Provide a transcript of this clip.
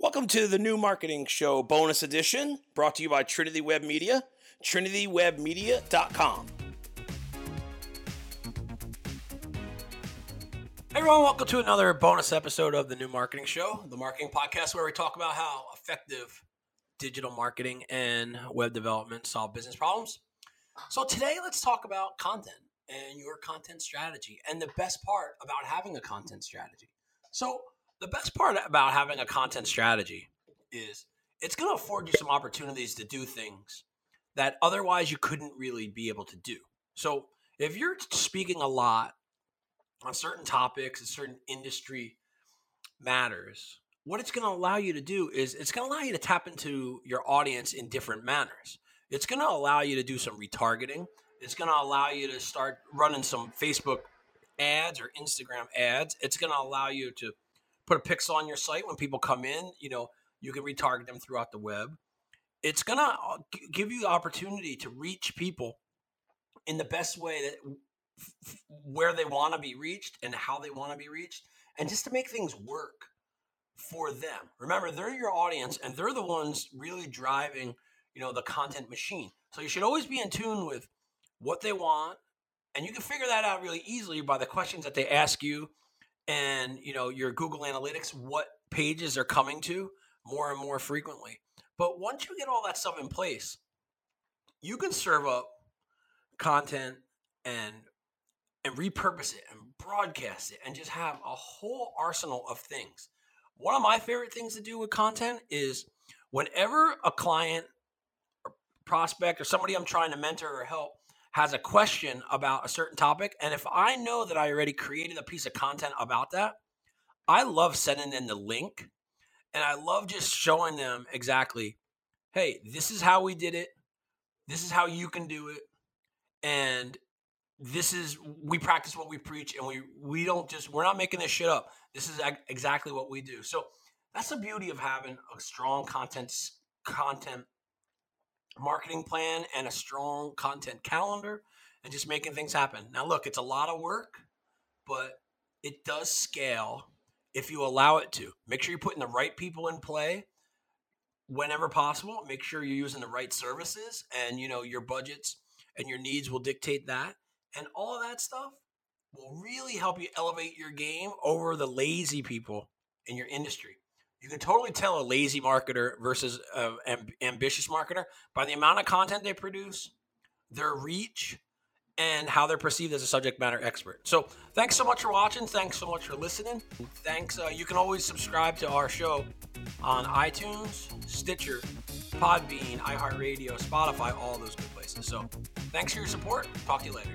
Welcome to the new marketing show bonus edition brought to you by Trinity Web Media, trinitywebmedia.com. Hey everyone, welcome to another bonus episode of the new marketing show, the marketing podcast where we talk about how effective digital marketing and web development solve business problems. So today let's talk about content and your content strategy and the best part about having a content strategy. So the best part about having a content strategy is it's going to afford you some opportunities to do things that otherwise you couldn't really be able to do. So if you're speaking a lot on certain topics and certain industry matters, what it's going to allow you to do is it's going to allow you to tap into your audience in different manners. It's going to allow you to do some retargeting. It's going to allow you to start running some Facebook ads or Instagram ads. It's going to allow you to put a pixel on your site when people come in. You know, you can retarget them throughout the web. It's going to uh, give you the opportunity to reach people in the best way that where they want to be reached and how they want to be reached and just to make things work for them. Remember, they're your audience and they're the ones really driving, you know, the content machine. So you should always be in tune with what they want and you can figure that out really easily by the questions that they ask you and, you know, your Google Analytics what pages are coming to more and more frequently. But once you get all that stuff in place, you can serve up content and and repurpose it and broadcast it and just have a whole arsenal of things. One of my favorite things to do with content is whenever a client or prospect or somebody I'm trying to mentor or help has a question about a certain topic, and if I know that I already created a piece of content about that, I love sending them the link and I love just showing them exactly, hey, this is how we did it. This is how you can do it. And this is we practice what we preach and we we don't just we're not making this shit up this is exactly what we do so that's the beauty of having a strong content content marketing plan and a strong content calendar and just making things happen. Now look it's a lot of work but it does scale if you allow it to. Make sure you're putting the right people in play whenever possible. Make sure you're using the right services and you know your budgets and your needs will dictate that. And all that stuff will really help you elevate your game over the lazy people in your industry. You can totally tell a lazy marketer versus an amb- ambitious marketer by the amount of content they produce, their reach, and how they're perceived as a subject matter expert. So, thanks so much for watching. Thanks so much for listening. Thanks. Uh, you can always subscribe to our show on iTunes, Stitcher, Podbean, iHeartRadio, Spotify, all those good places. So, thanks for your support. Talk to you later.